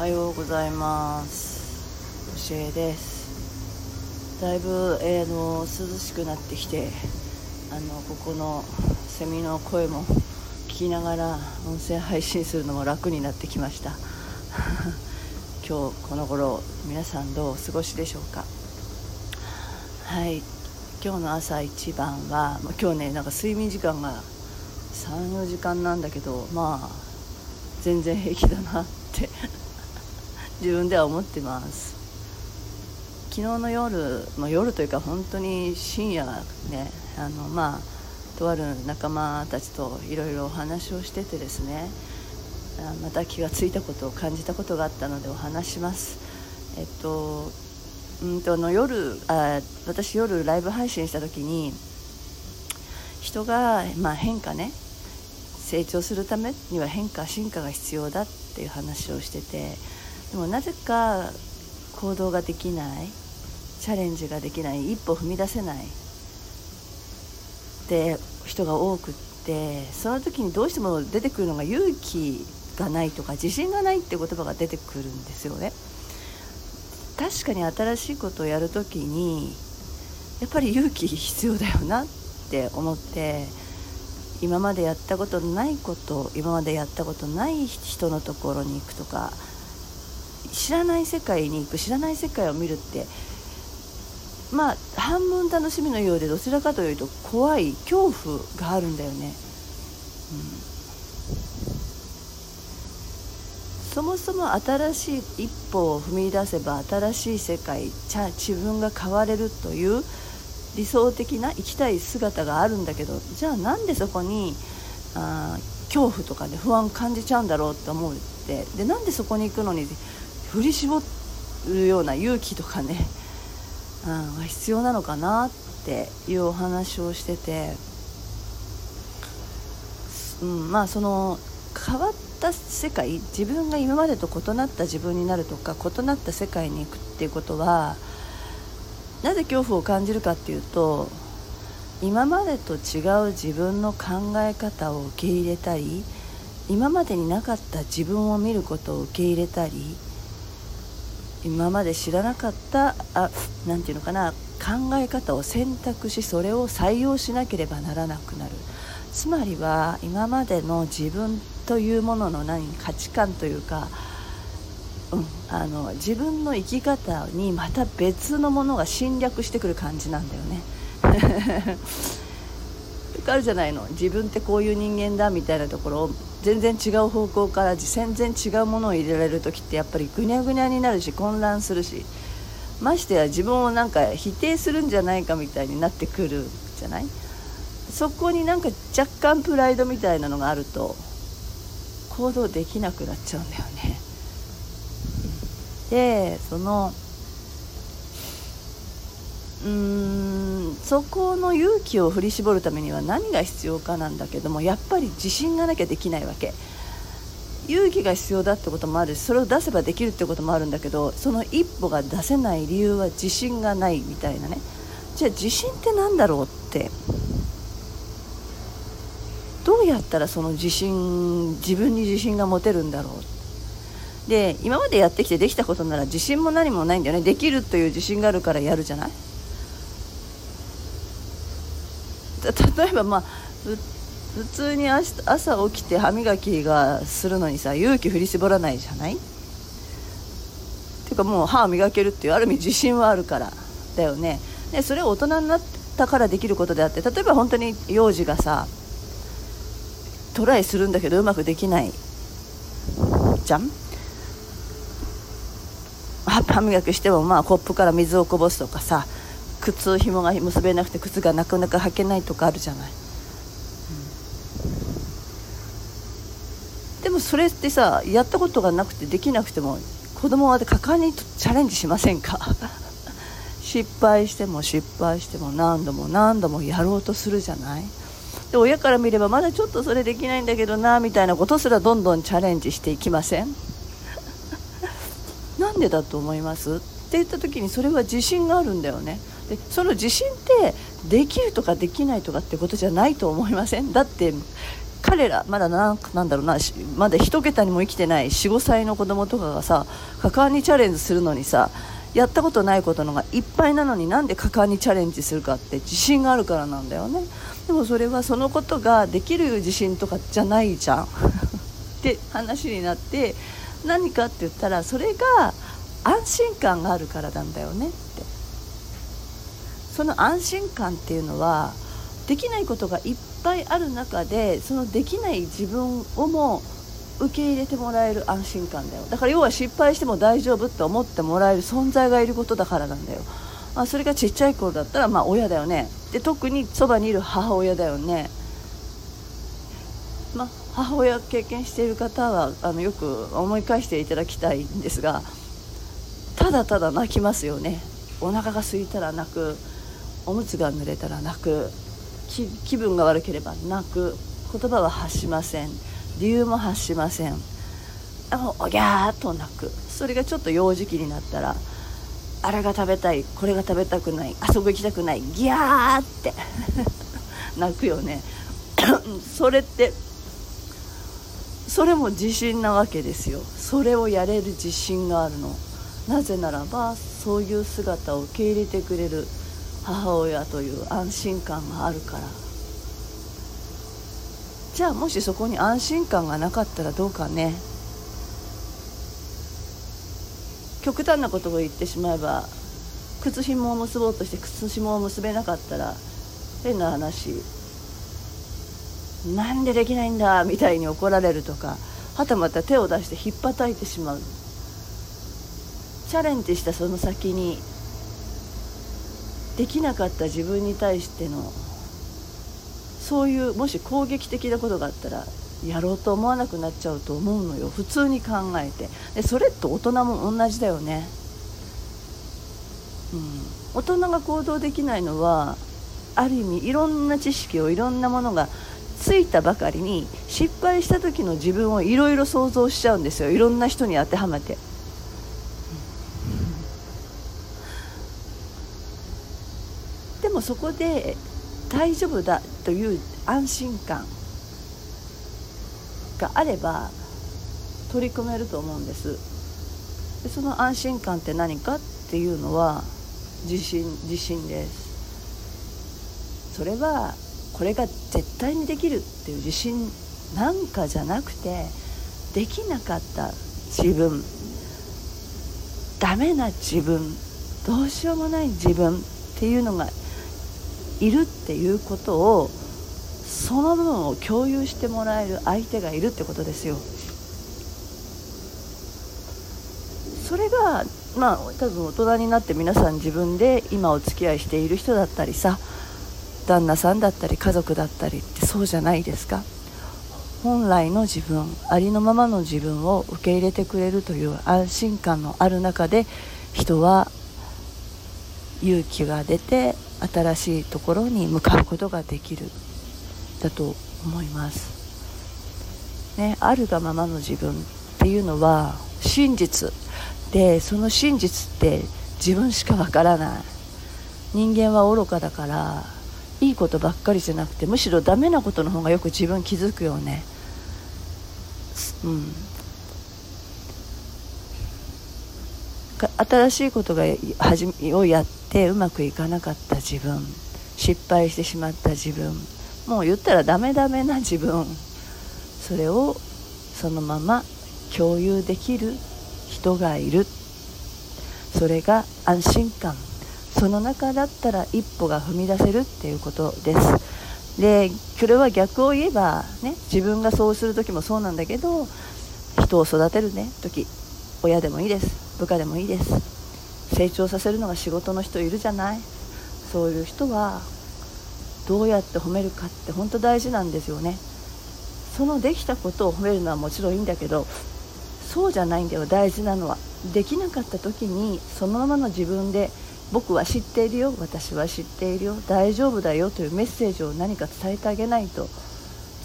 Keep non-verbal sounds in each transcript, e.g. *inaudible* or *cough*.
おはようございます。教えです。だいぶ、えー、の涼しくなってきてあのここのセミの声も聞きながら音声配信するのも楽になってきました。*laughs* 今日この頃皆さんどうお過ごしでしょうか。はい。今日の朝一番は今日ねなんか睡眠時間が34時間なんだけどまあ全然平気だなって自分では思ってます。昨日の夜、まあ、夜というか本当に深夜ねあのまあとある仲間たちといろいろお話をしててですねまた気がついたことを感じたことがあったのでお話します。えっとうんとあの夜あ私夜ライブ配信した時に人が、まあ、変化ね成長するためには変化進化が必要だっていう話をしててでもなぜか行動ができない。チャレンジができない。一歩踏み出せない。って人が多くってその時にどうしても出てくるのが勇気がないとか自信がないって言葉が出てくるんですよね。確かに新しいことをやる時にやっぱり勇気必要だよなって思って今までやったことないこと今までやったことない人のところに行くとか知らない世界に行く知らない世界を見るってまあ半分楽しみのようでどちらかというと怖い恐怖があるんだよね、うん、そもそも新しい一歩を踏み出せば新しい世界自分が変われるという理想的な生きたい姿があるんだけどじゃあなんでそこにあ恐怖とかで不安感じちゃうんだろうって思うって。でなんでそこに行くのに振り絞るような勇気とかね、うん、が必要なのかなっていうお話をしてて、うん、まあその変わった世界自分が今までと異なった自分になるとか異なった世界に行くっていうことはなぜ恐怖を感じるかっていうと今までと違う自分の考え方を受け入れたり今までになかった自分を見ることを受け入れたり今まで知らなかったあなんていうのかな考え方を選択しそれを採用しなければならなくなるつまりは今までの自分というものの何価値観というかうん、あの自分の生き方にまた別のものが侵略してくる感じなんだよね。*laughs* よくあるじゃないの自分ってこういう人間だみたいなところを全然違う方向から全然違うものを入れられる時ってやっぱりぐにゃぐにゃになるし混乱するしましてや自分をなんか否定するんじゃないかみたいになってくるじゃない？そこになんか若干プライドみたいなのがあると行動できなくなっちゃうんだよね。でそのうーんそこの勇気を振り絞るためには何が必要かなんだけどもやっぱり自信がなきゃできないわけ。勇気が必要だってこともあるしそれを出せばできるってこともあるんだけどその一歩が出せない理由は自信がないみたいなね。じゃあ自信って何だろうって。どうやったらその自信自分に自信が持てるんだろう。で今までやってきてできたことなら自信も何もないんだよね。できるという自信があるからやるじゃない。例えばまあ普通に朝起きて歯磨きがするのにさ勇気振り絞らないじゃない？っていうかもう歯を磨けるっていうある意味自信はあるからだよね。でそれを大人になったからできることであって例えば本当に幼児がさトライするんだけどうまくできないじゃん？歯磨きしてもまあコップから水をこぼすとかさ靴紐が結べなくて靴がなかなか履けないとかあるじゃない、うん、でもそれってさやったことがなくてできなくても子供は果敢にチャレンジしませんか？*laughs* 失敗しても失敗しても何度も何度もやろうとするじゃない？で親から見ればまだちょっとそれできないんだけどなみたいなことすらどんどんチャレンジしていきません？*laughs* なんでだと思います？って言った時にそれは自信があるんだよね。でその自信ってできるとかできないとかってことじゃないと思いません？だって彼らまだなんなんだろうなまだ1桁にも生きてない45歳の子供とかがさ果敢にチャレンジするのにさやったことないことのがいっぱいなのになんで果敢にチャレンジするかって自信があるからなんだよね。でもそれはそのことができる自信とかじゃないじゃん。*laughs* って話になって何かって言ったらそれが安心感があるからなんだよねって。その安心感っていうのはできないことがいっぱいある中でそのできない自分をも受け入れてもらえる安心感だよ。だから要は失敗しても大丈夫って思ってもらえる存在がいることだからなんだよ。あそれがちっちゃい頃だったらまあ親だよね。で特にそばにいる母親だよね。まあ、母親経験している方はあのよく思い返していただきたいんですがただただ泣きますよね。お腹が空いたら泣く。おむつが濡れたら泣く。気分が悪ければ泣く。言葉は発しません。理由も発しません。あおぎゃーっと泣く。それがちょっと幼児期になったらあれが食べたいこれが食べたくないあそこ行きたくないギャーって *laughs* 泣くよね。*coughs* それってそれも自信なわけですよ。それをやれる自信があるの。なぜならばそういう姿を受け入れてくれる母親という安心感があるから。じゃあもしそこに安心感がなかったらどうかね。極端なことを言ってしまえば靴紐を結ぼうとして靴紐を結べなかったら変な話なんでできないんだみたいに怒られるとかはたまた手を出してひっぱたいてしまう。チャレンジしたその先にできなかった自分に対してのそういうもし攻撃的なことがあったらやろうと思わなくなっちゃうと思うのよ。普通に考えて。でそれって大人も同じだよね、うん、大人が行動できないのはある意味いろんな知識をいろんなものがついたばかりに失敗した時の自分をいろいろ想像しちゃうんですよ。いろんな人に当てはめて。もそこで大丈夫だという安心感があれば取り組めると思うんです。でその安心感って何かっていうのは自信自信です。それはこれが絶対にできるっていう自信なんかじゃなくてできなかった自分ダメな自分どうしようもない自分っていうのがいるっていうことをその部分を共有してもらえる相手がいるってことですよ。それがまあ多分大人になって皆さん自分で今お付き合いしている人だったりさ旦那さんだったり家族だったりってそうじゃないですか。本来の自分ありのままの自分を受け入れてくれるという安心感のある中で人は勇気が出て新しいところに向かうことができる。だと思います、ね、あるがままの自分っていうのは真実でその真実って自分しかわからない。人間は愚かだからいいことばっかりじゃなくてむしろダメなことの方がよく自分気づくよね。うん。新しいことがをやってうまくいかなかった自分失敗してしまった自分もう言ったらダメダメな自分それをそのまま共有できる人がいる。それが安心感。その中だったら一歩が踏み出せるっていうことです。でそれは逆を言えばね自分がそうする時もそうなんだけど人を育てるね時親でもいいです。部下でもいいです。成長させるのが仕事の人いるじゃない。そういう人はどうやって褒めるかって本当大事なんですよね。そのできたことを褒めるのはもちろんいいんだけどそうじゃないんだよ。大事なのは。できなかった時にそのままの自分で僕は知っているよ。私は知っているよ。大丈夫だよ。というメッセージを何か伝えてあげないと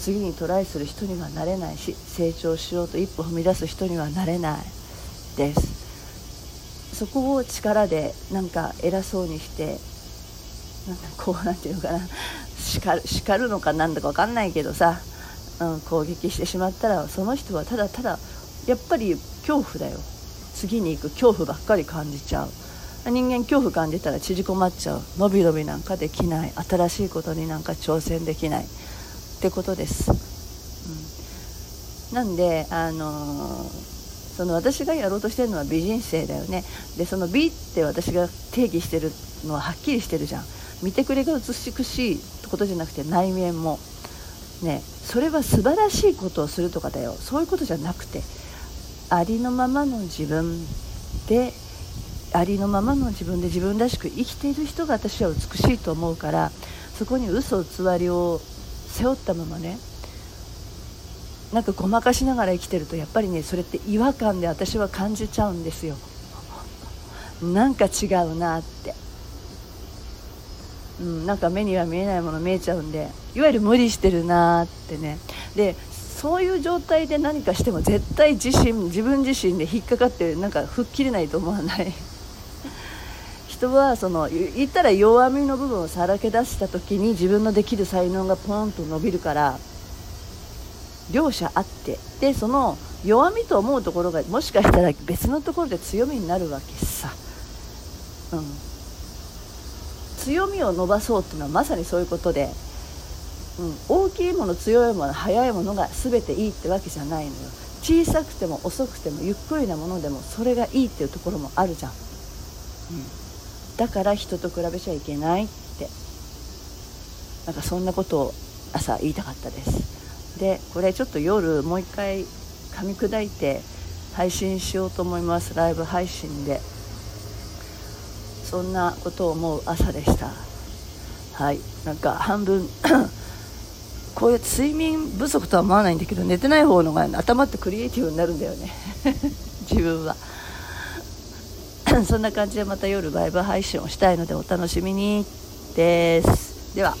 次にトライする人にはなれないし成長しようと一歩踏み出す人にはなれないです。そこを力でなんか偉そうにしてなんかこうなんていうのかな叱るのかなんだか分かんないけどさうん、攻撃してしまったらその人はただただやっぱり恐怖だよ。次に行く恐怖ばっかり感じちゃう。人間恐怖感じたら縮こまっちゃう。伸び伸びなんかできない。新しいことになんか挑戦できない。ってことです、うん、なんであのーその私がやろうとしてるのは美人性だよね。でその美って私が定義してるのははっきりしてるじゃん。見てくれが美しいってことじゃなくて内面も。ねそれは素晴らしいことをするとかだよ。そういうことじゃなくてありのままの自分でありのままの自分で自分らしく生きている人が私は美しいと思うからそこに嘘偽りを背負ったままねなんかごまかしながら生きてるとやっぱりねそれって違和感で私は感じちゃうんですよ。なんか違うなって、うん、なんか目には見えないもの見えちゃうんでいわゆる無理してるなってね。でそういう状態で何かしても絶対自身自分自身で引っかかってなんか吹っ切れないと思わない。*laughs* 人はその言ったら弱みの部分をさらけ出した時に自分のできる才能がポンと伸びるから両者あってでその弱みと思うところがもしかしたら別のところで強みになるわけさ、うん、強みを伸ばそうっていうのはまさにそういうことで、うん、大きいもの強いもの速いものが全ていいってわけじゃないのよ。小さくても遅くてもゆっくりなものでもそれがいいっていうところもあるじゃん、うん、だから人と比べちゃいけないって。なんかそんなことを朝言いたかったです。でこれちょっと夜もう一回噛み砕いて配信しようと思います。ライブ配信で。そんなことを思う朝でした。はい。なんか半分 *coughs* こういう睡眠不足とは思わないんだけど寝てない方のが頭ってクリエイティブになるんだよね。*laughs* 自分は。*coughs* そんな感じでまた夜ライブ配信をしたいのでお楽しみにです。では。